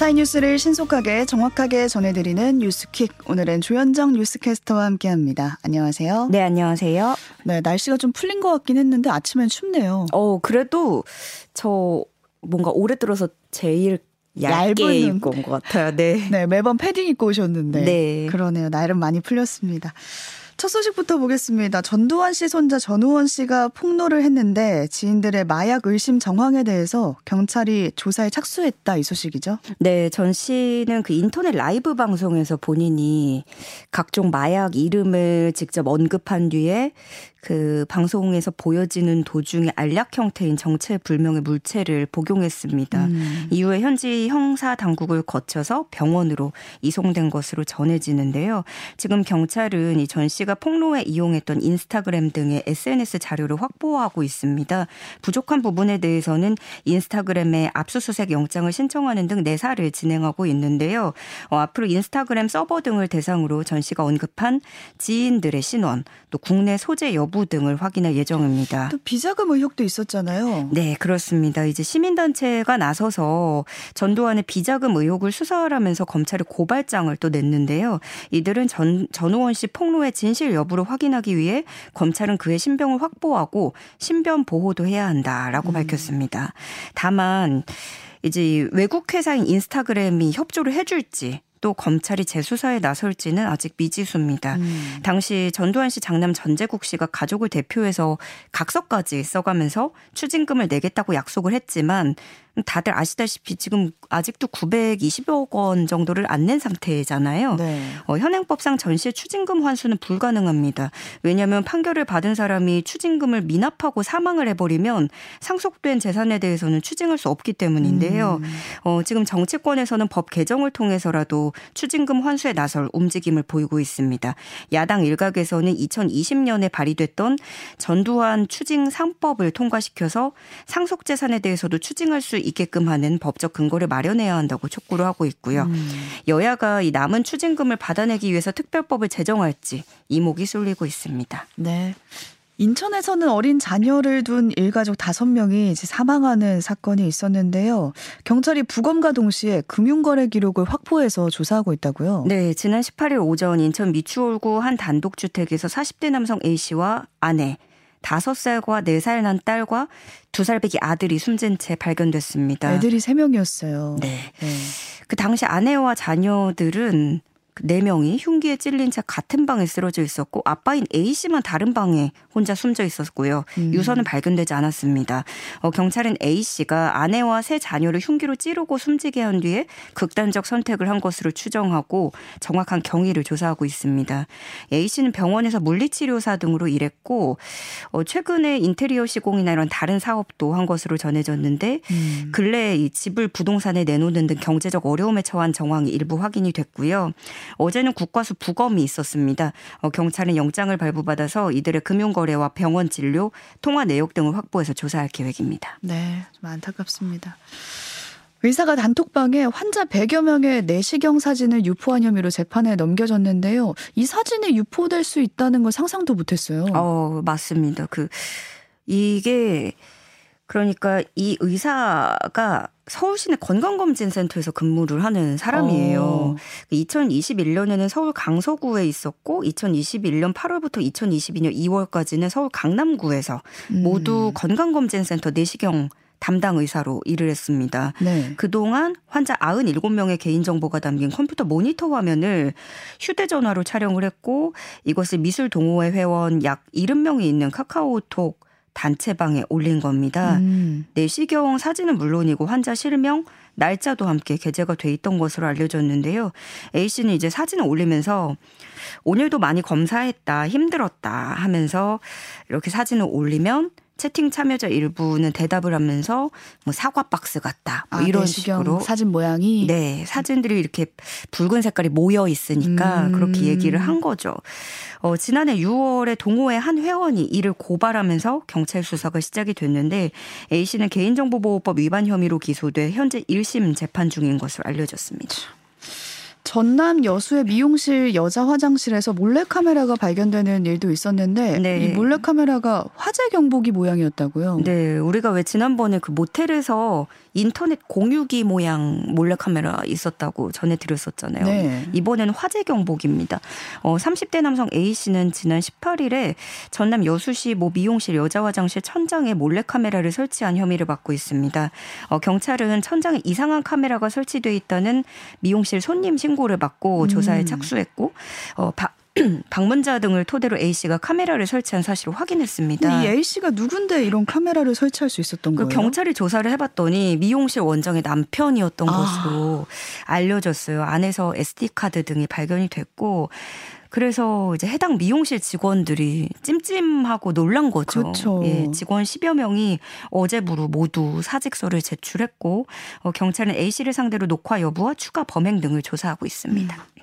밤사이 뉴스를 신속하게 정확하게 전해드리는 뉴스킥. 오늘은 조현정 뉴스캐스터와 함께합니다. 안녕하세요. 네, 안녕하세요. 네, 날씨가 좀 풀린 것 같긴 했는데 아침엔 춥네요. 어, 그래도 저 뭔가 올해 들어서 제일 얇게 얇은 입고 온 것 같아요. 네. 네, 매번 패딩 입고 오셨는데. 네. 그러네요. 날은 많이 풀렸습니다. 첫 소식부터 보겠습니다. 전두환 씨 손자 전우원 씨가 폭로를 했는데 지인들의 마약 의심 정황에 대해서 경찰이 조사에 착수했다 이 소식이죠? 네, 전 씨는 그 인터넷 라이브 방송에서 본인이 각종 마약 이름을 직접 언급한 뒤에 그 방송에서 보여지는 도중에 알약 형태인 정체불명의 물체를 복용했습니다. 음. 이후에 현지 형사 당국을 거쳐서 병원으로 이송된 것으로 전해지는데요. 지금 경찰은 이 전 씨가 폭로에 이용했던 인스타그램 등의 SNS 자료를 확보하고 있습니다. 부족한 부분에 대해서는 인스타그램에 압수수색 영장을 신청하는 등 내사를 진행하고 있는데요. 어, 앞으로 인스타그램 서버 등을 대상으로 전 씨가 언급한 지인들의 신원, 또 국내 소재 여부 등을 확인할 예정입니다. 또 비자금 의혹도 있었잖아요. 네, 그렇습니다. 이제 시민단체가 나서서 전두환의 비자금 의혹을 수사하라면서 검찰에 고발장을 또 냈는데요. 이들은 전, 전우원 씨 폭로의 진실 여부를 확인하기 위해 검찰은 그의 신병을 확보하고 신변 보호도 해야 한다라고 음. 밝혔습니다. 다만 이제 외국 회사인 인스타그램이 협조를 해줄지 또 검찰이 재수사에 나설지는 아직 미지수입니다. 음. 당시 전두환 씨 장남 전재국 씨가 가족을 대표해서 각서까지 써가면서 추징금을 내겠다고 약속을 했지만 다들 아시다시피 지금 아직도 920억 원 정도를 안 낸 상태잖아요. 네. 어, 현행법상 전시의 추징금 환수는 불가능합니다. 왜냐하면 판결을 받은 사람이 추징금을 미납하고 사망을 해버리면 상속된 재산에 대해서는 추징할 수 없기 때문인데요. 음. 어, 지금 정치권에서는 법 개정을 통해서라도 추징금 환수에 나설 움직임을 보이고 있습니다. 야당 일각에서는 2020년에 발의됐던 전두환 추징 3법을 통과시켜서 상속 재산에 대해서도 추징할 수 있게끔 하는 법적 근거를 마련해야 한다고 촉구를 하고 있고요. 음. 여야가 이 남은 추징금을 받아내기 위해서 특별법을 제정할지 이목이 쏠리고 있습니다. 네. 인천에서는 어린 자녀를 둔 일가족 다섯 명이 사망하는 사건이 있었는데요. 경찰이 부검과 동시에 금융거래 기록을 확보해서 조사하고 있다고요? 네, 지난 18일 오전 인천 미추홀구 한 단독주택에서 40대 남성 A씨와 아내, 5살과 4살 난 딸과 2살 배기 아들이 숨진 채 발견됐습니다. 애들이 3명이었어요. 네. 네. 그 당시 아내와 자녀들은 네 명이 흉기에 찔린 채 같은 방에 쓰러져 있었고 아빠인 A 씨만 다른 방에 혼자 숨져 있었고요. 음. 유서는 발견되지 않았습니다. 어, 경찰은 A 씨가 아내와 세 자녀를 흉기로 찌르고 숨지게 한 뒤에 극단적 선택을 한 것으로 추정하고 정확한 경위를 조사하고 있습니다. A 씨는 병원에서 물리치료사 등으로 일했고 어, 최근에 인테리어 시공이나 이런 다른 사업도 한 것으로 전해졌는데 음. 근래에 이 집을 부동산에 내놓는 등 경제적 어려움에 처한 정황이 일부 확인이 됐고요. 어제는 국과수 부검이 있었습니다. 어, 경찰은 영장을 발부받아서 이들의 금융거래와 병원 진료, 통화 내역 등을 확보해서 조사할 계획입니다. 네, 좀 안타깝습니다. 의사가 단톡방에 환자 100여 명의 내시경 사진을 유포한 혐의로 재판에 넘겨졌는데요. 이 사진이 유포될 수 있다는 걸 상상도 못했어요. 어, 맞습니다. 그 이게 그러니까 이 의사가 서울시내 건강검진센터에서 근무를 하는 사람이에요. 어. 2021년에는 서울 강서구에 있었고 2021년 8월부터 2022년 2월까지는 서울 강남구에서 음. 모두 건강검진센터 내시경 담당 의사로 일을 했습니다. 네. 그동안 환자 97명의 개인정보가 담긴 컴퓨터 모니터 화면을 휴대전화로 촬영을 했고 이것을 미술동호회 회원 약 70명이 있는 카카오톡 단체방에 올린 겁니다. 음. 내시경 사진은 물론이고 환자 실명, 날짜도 함께 게재가 돼 있던 것으로 알려졌는데요. A 씨는 이제 사진을 올리면서 오늘도 많이 검사했다, 힘들었다 하면서 이렇게 사진을 올리면 채팅 참여자 일부는 대답을 하면서 뭐 사과 박스 같다 뭐 아, 이런 식으로 사진 모양이 네 사진들이 이렇게 붉은 색깔이 모여 있으니까 음. 그렇게 얘기를 한 거죠. 어, 지난해 6월에 동호회 한 회원이 이를 고발하면서 경찰 수사가 시작이 됐는데 A 씨는 개인정보보호법 위반 혐의로 기소돼 현재 1심 재판 중인 것으로 알려졌습니다. 전남 여수의 미용실 여자 화장실에서 몰래카메라가 발견되는 일도 있었는데 네. 이 몰래카메라가 화재 경보기 모양이었다고요? 네, 우리가 왜 지난번에 그 모텔에서 인터넷 공유기 모양 몰래카메라 있었다고 전해드렸었잖아요. 네. 이번에는 화재 경보기입니다. 어, 30대 남성 A 씨는 지난 18일에 전남 여수시 모 미용실 여자 화장실 천장에 몰래카메라를 설치한 혐의를 받고 있습니다. 어, 경찰은 천장에 이상한 카메라가 설치돼 있다는 미용실 손님 신고를 받고 음. 조사에 착수했고 어, 바, 방문자 등을 토대로 A 씨가 카메라를 설치한 사실을 확인했습니다. 이 A 씨가 누군데 이런 카메라를 설치할 수 있었던 그 거예요? 경찰이 조사를 해봤더니 미용실 원장의 남편이었던 아. 것으로 알려졌어요. 안에서 SD 카드 등이 발견이 됐고 그래서 이제 해당 미용실 직원들이 찜찜하고 놀란 거죠. 그렇죠. 예, 직원 10여 명이 어제부로 모두 사직서를 제출했고 어, 경찰은 A 씨를 상대로 녹화 여부와 추가 범행 등을 조사하고 있습니다. 음.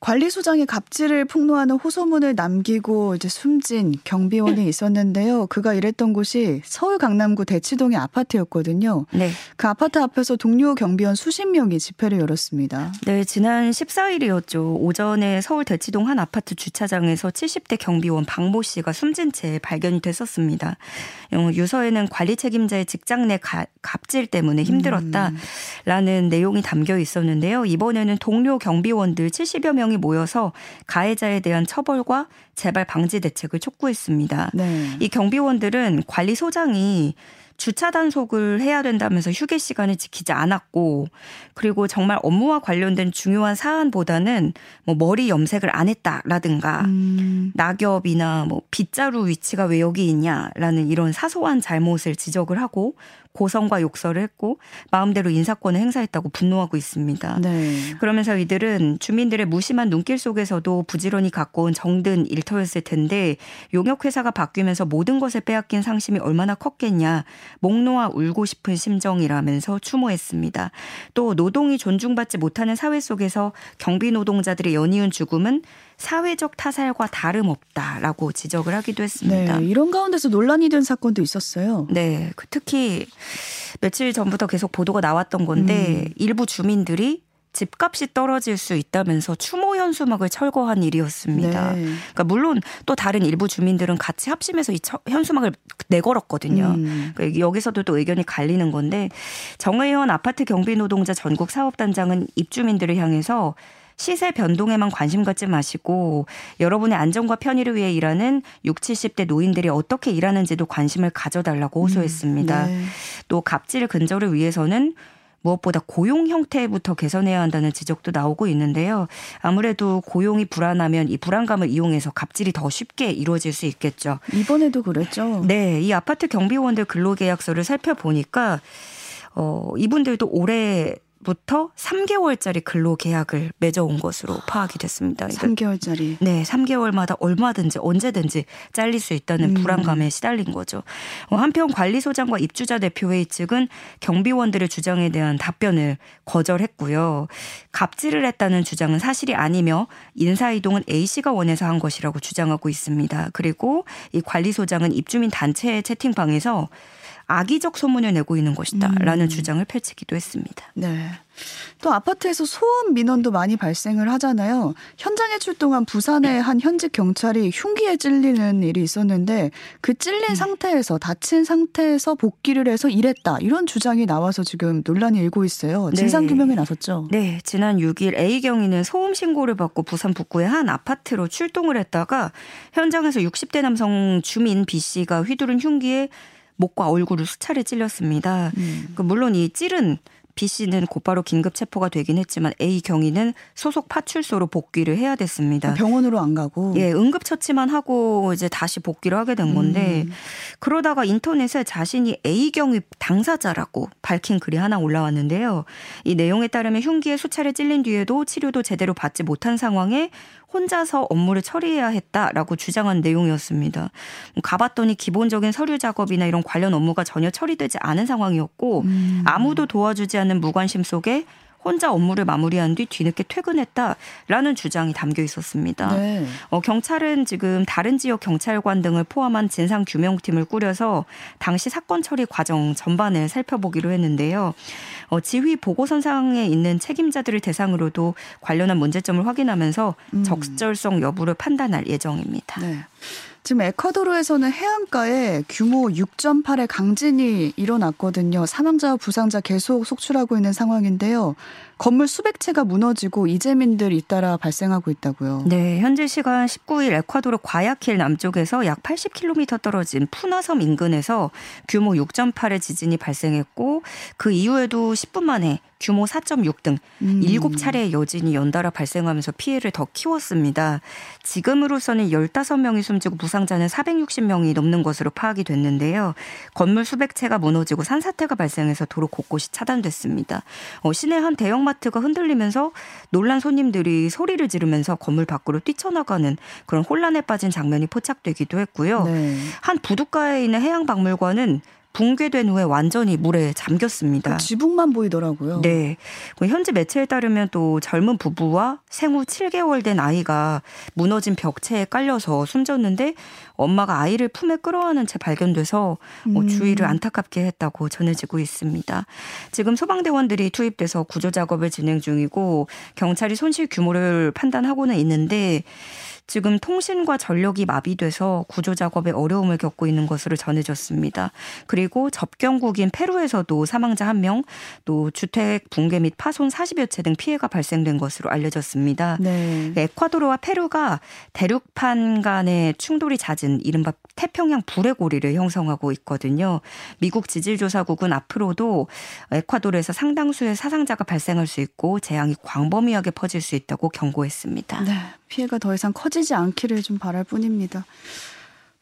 관리소장이 갑질을 폭로하는 호소문을 남기고 이제 숨진 경비원이 있었는데요. 그가 일했던 곳이 서울 강남구 대치동의 아파트였거든요. 네. 그 아파트 앞에서 동료 경비원 수십 명이 집회를 열었습니다. 네, 지난 14일이었죠. 오전에 서울 대치동 한 아파트 주차장에서 70대 경비원 박모 씨가 숨진 채 발견이 됐었습니다. 어, 유서에는 관리 책임자의 직장 내 가, 갑질 때문에 힘들었다라는 음. 내용이 담겨 있었는데요. 이번에는 동료 경비원들 70여 명 명이 모여서 가해자에 대한 처벌과 재발 방지 대책을 촉구했습니다. 네. 이 경비원들은 관리소장이 주차 단속을 해야 된다면서 휴게 시간을 지키지 않았고 그리고 정말 업무와 관련된 중요한 사안보다는 뭐 머리 염색을 안 했다라든가 음. 낙엽이나 뭐 빗자루 위치가 왜 여기 있냐라는 이런 사소한 잘못을 지적을 하고 고성과 욕설을 했고 마음대로 인사권을 행사했다고 분노하고 있습니다. 네. 그러면서 이들은 주민들의 무심한 눈길 속에서도 부지런히 갖고 온 정든 일터였을 텐데 용역 회사가 바뀌면서 모든 것을 빼앗긴 상심이 얼마나 컸겠냐 목 놓아 울고 싶은 심정이라면서 추모했습니다. 또 노동이 존중받지 못하는 사회 속에서 경비 노동자들의 연이은 죽음은 사회적 타살과 다름없다라고 지적을 하기도 했습니다. 네, 이런 가운데서 논란이 된 사건도 있었어요. 네, 그 특히 며칠 전부터 계속 보도가 나왔던 건데 음. 일부 주민들이 집값이 떨어질 수 있다면서 추모 현수막을 철거한 일이었습니다. 네. 그러니까 물론 또 다른 일부 주민들은 같이 합심해서 이 현수막을 내걸었거든요. 음. 그러니까 여기서도 또 의견이 갈리는 건데 정의원 아파트 경비 노동자 전국 사업단장은 입주민들을 향해서 시세 변동에만 관심 갖지 마시고 여러분의 안전과 편의를 위해 일하는 60, 70대 노인들이 어떻게 일하는지도 관심을 가져달라고 호소했습니다. 음, 네. 또 갑질 근절을 위해서는 무엇보다 고용 형태부터 개선해야 한다는 지적도 나오고 있는데요. 아무래도 고용이 불안하면 이 불안감을 이용해서 갑질이 더 쉽게 이루어질 수 있겠죠. 이번에도 그랬죠. 네, 이 아파트 경비원들 근로계약서를 살펴보니까 어, 이분들도 올해 부터 3개월짜리 근로 계약을 맺어온 것으로 파악이 됐습니다. 3개월짜리. 네, 3개월마다 얼마든지 언제든지 잘릴 수 있다는 음. 불안감에 시달린 거죠. 어, 한편 관리소장과 입주자 대표회의 측은 경비원들의 주장에 대한 답변을 거절했고요. 갑질을 했다는 주장은 사실이 아니며 인사이동은 A 씨가 원해서 한 것이라고 주장하고 있습니다. 그리고 이 관리소장은 입주민 단체의 채팅방에서 악의적 소문을 내고 있는 것이다라는 음. 주장을 펼치기도 했습니다. 네. 또 아파트에서 소음 민원도 많이 발생을 하잖아요. 현장에 출동한 부산의 한 현직 경찰이 흉기에 찔리는 일이 있었는데 그 찔린 음. 상태에서 다친 상태에서 복귀를 해서 일했다 이런 주장이 나와서 지금 논란이 일고 있어요. 진상 규명에 네. 나섰죠. 네, 지난 6일 A 경위는 소음 신고를 받고 부산 북구의 한 아파트로 출동을 했다가 현장에서 60대 남성 주민 B 씨가 휘두른 흉기에 목과 얼굴을 수차례 찔렸습니다. 음. 그 물론 이 찔은 B 씨는 곧바로 긴급 체포가 되긴 했지만 A 경위는 소속 파출소로 복귀를 해야 됐습니다. 아, 병원으로 안 가고 예 응급 처치만 하고 이제 다시 복귀를 하게 된 건데 음. 그러다가 인터넷에 자신이 A 경위 당사자라고 밝힌 글이 하나 올라왔는데요. 이 내용에 따르면 흉기에 수차례 찔린 뒤에도 치료도 제대로 받지 못한 상황에 혼자서 업무를 처리해야 했다라고 주장한 내용이었습니다. 가봤더니 기본적인 서류 작업이나 이런 관련 업무가 전혀 처리되지 않은 상황이었고 음. 아무도 도와주지 않는 무관심 속에 혼자 업무를 마무리한 뒤 뒤늦게 퇴근했다라는 주장이 담겨 있었습니다. 네. 어, 경찰은 지금 다른 지역 경찰관 등을 포함한 진상 규명팀을 꾸려서 당시 사건 처리 과정 전반을 살펴보기로 했는데요. 어, 지휘 보고선상에 있는 책임자들을 대상으로도 관련한 문제점을 확인하면서 음. 적절성 여부를 판단할 예정입니다. 네. 지금 에콰도르에서는 해안가에 규모 6.8의 강진이 일어났거든요. 사망자와 부상자 계속 속출하고 있는 상황인데요. 건물 수백 채가 무너지고 이재민들 잇따라 발생하고 있다고요. 네, 현재 시간 19일 에콰도르 과야킬 남쪽에서 약 80km 떨어진 푸나섬 인근에서 규모 6.8의 지진이 발생했고 그 이후에도 10분 만에 규모 4.6 등 음. 7차례의 여진이 연달아 발생하면서 피해를 더 키웠습니다. 지금으로서는 15명이 숨지고 부상자는 460명이 넘는 것으로 파악이 됐는데요. 건물 수백 채가 무너지고 산사태가 발생해서 도로 곳곳이 차단됐습니다. 어, 시내 한 대형 대형마트가 흔들리면서 놀란 손님들이 소리를 지르면서 건물 밖으로 뛰쳐나가는 그런 혼란에 빠진 장면이 포착되기도 했고요. 네. 한 부둣가에 있는 해양박물관은 붕괴된 후에 완전히 물에 잠겼습니다. 그 지붕만 보이더라고요. 네. 그 현지 매체에 따르면 또 젊은 부부와 생후 7개월 된 아이가 무너진 벽체에 깔려서 숨졌는데 엄마가 아이를 품에 끌어안은 채 발견돼서 뭐 음. 주의를 안타깝게 했다고 전해지고 있습니다. 지금 소방대원들이 투입돼서 구조 작업을 진행 중이고 경찰이 손실 규모를 판단하고는 있는데 지금 통신과 전력이 마비돼서 구조 작업에 어려움을 겪고 있는 것으로 전해졌습니다. 그리고 접경국인 페루에서도 사망자 1명, 또 주택 붕괴 및 파손 40여 채 등 피해가 발생된 것으로 알려졌습니다. 네. 에콰도르와 페루가 대륙판 간의 충돌이 잦은 이른바 태평양 불의 고리를 형성하고 있거든요. 미국 지질조사국은 앞으로도 에콰도르에서 상당수의 사상자가 발생할 수 있고 재앙이 광범위하게 퍼질 수 있다고 경고했습니다. 네. 피해가 더 이상 커지 지 않기를 좀 바랄 뿐입니다.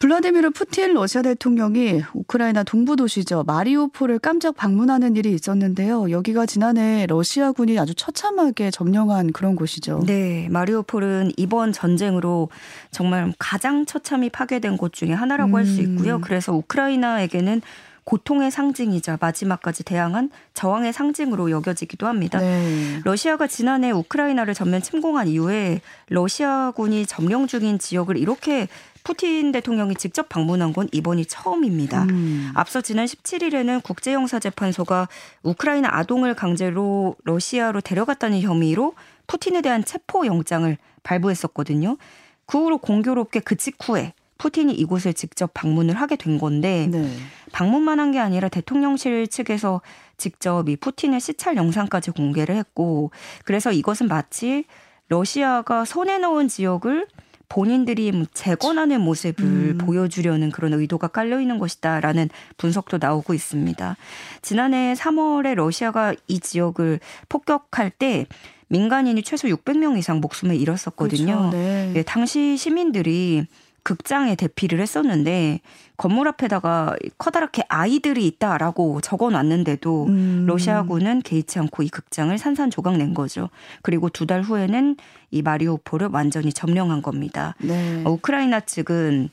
블라디미르 푸틴 러시아 대통령이 우크라이나 동부 도시죠 마리우폴을 깜짝 방문하는 일이 있었는데요. 여기가 지난해 러시아군이 아주 처참하게 점령한 그런 곳이죠. 네, 마리우폴은 이번 전쟁으로 정말 가장 처참히 파괴된 곳 중에 하나라고 음. 할수 있고요. 그래서 우크라이나에게는 고통의 상징이자 마지막까지 대항한 저항의 상징으로 여겨지기도 합니다. 네. 러시아가 지난해 우크라이나를 전면 침공한 이후에 러시아군이 점령 중인 지역을 이렇게 푸틴 대통령이 직접 방문한 건 이번이 처음입니다. 음. 앞서 지난 17일에는 국제형사재판소가 우크라이나 아동을 강제로 러시아로 데려갔다는 혐의로 푸틴에 대한 체포 영장을 발부했었거든요. 그 후로 공교롭게 그 직후에 푸틴이 이곳을 직접 방문을 하게 된 건데 네. 방문만 한 게 아니라 대통령실 측에서 직접 이 푸틴의 시찰 영상까지 공개를 했고 그래서 이것은 마치 러시아가 손에 넣은 지역을 본인들이 뭐 재건하는 모습을 음. 보여주려는 그런 의도가 깔려 있는 것이다라는 분석도 나오고 있습니다. 지난해 3월에 러시아가 이 지역을 폭격할 때 민간인이 최소 600명 이상 목숨을 잃었었거든요. 그렇죠. 네. 예, 당시 시민들이 극장에 대피를 했었는데 건물 앞에다가 커다랗게 아이들이 있다라고 적어 놨는데도 음. 러시아군은 개의치 않고 이 극장을 산산조각 낸 거죠. 그리고 두 달 후에는 이 마리오폴을 완전히 점령한 겁니다. 네. 어, 우크라이나 측은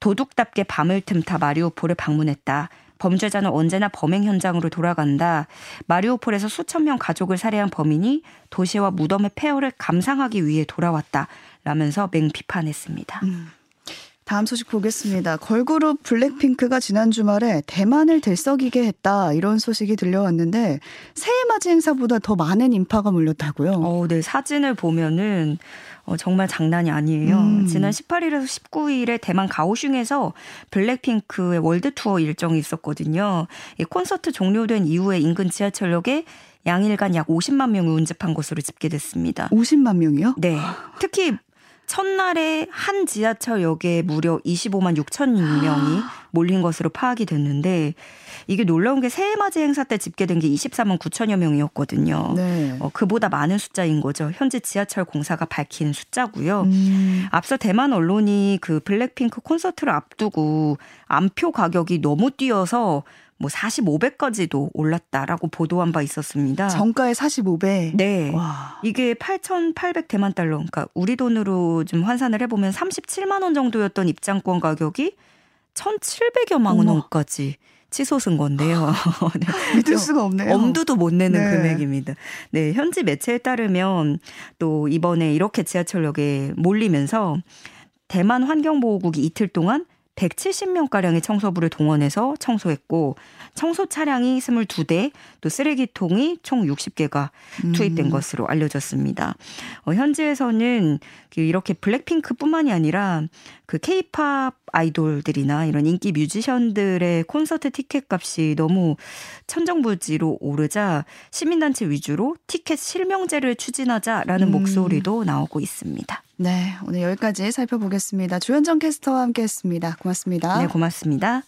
도둑답게 밤을 틈타 마리오폴을 방문했다. 범죄자는 언제나 범행 현장으로 돌아간다. 마리오폴에서 수천 명 가족을 살해한 범인이 도시와 무덤의 폐허를 감상하기 위해 돌아왔다. 라면서 맹비판했습니다. 음. 다음 소식 보겠습니다. 걸그룹 블랙핑크가 지난 주말에 대만을 들썩이게 했다 이런 소식이 들려왔는데 새해 맞이 행사보다 더 많은 인파가 몰렸다고요. 어, 네 사진을 보면은 어, 정말 장난이 아니에요. 음. 지난 18일에서 19일에 대만 가오슝에서 블랙핑크의 월드 투어 일정이 있었거든요. 이 콘서트 종료된 이후에 인근 지하철역에 양일간 약 50만 명이 운집한 것으로 집계됐습니다. 50만 명이요? 네. 특히 첫날에 한 지하철역에 무려 25만 6천 명이 몰린 것으로 파악이 됐는데 이게 놀라운 게 새해맞이 행사 때 집계된 게 24만 9천여 명이었거든요. 네. 어, 그보다 많은 숫자인 거죠. 현재 지하철 공사가 밝힌 숫자고요. 음. 앞서 대만 언론이 그 블랙핑크 콘서트를 앞두고 암표 가격이 너무 뛰어서 뭐 45배까지도 올랐다라고 보도한 바 있었습니다. 정가의 45배? 네. 와. 이게 8,800 대만 달러. 그러니까 우리 돈으로 좀 환산을 해 보면 37만 원 정도였던 입장권 가격이 1,700여만 원까지 치솟은 건데요. 네. 믿을 수가 없네요. 엄두도 못 내는 네. 금액입니다. 네, 현지 매체에 따르면 또 이번에 이렇게 지하철역에 몰리면서 대만 환경보호국이 이틀 동안 170명가량의 청소부를 동원해서 청소했고 청소 차량이 22대 또 쓰레기통이 총 60개가 투입된 음. 것으로 알려졌습니다. 어, 현지에서는 그 이렇게 블랙핑크뿐만이 아니라 그 케이팝 아이돌들이나 이런 인기 뮤지션들의 콘서트 티켓 값이 너무 천정부지로 오르자 시민단체 위주로 티켓 실명제를 추진하자라는 음. 목소리도 나오고 있습니다. 네, 오늘 여기까지 살펴보겠습니다. 주현정 캐스터와 함께했습니다. 고맙습니다. 네, 고맙습니다.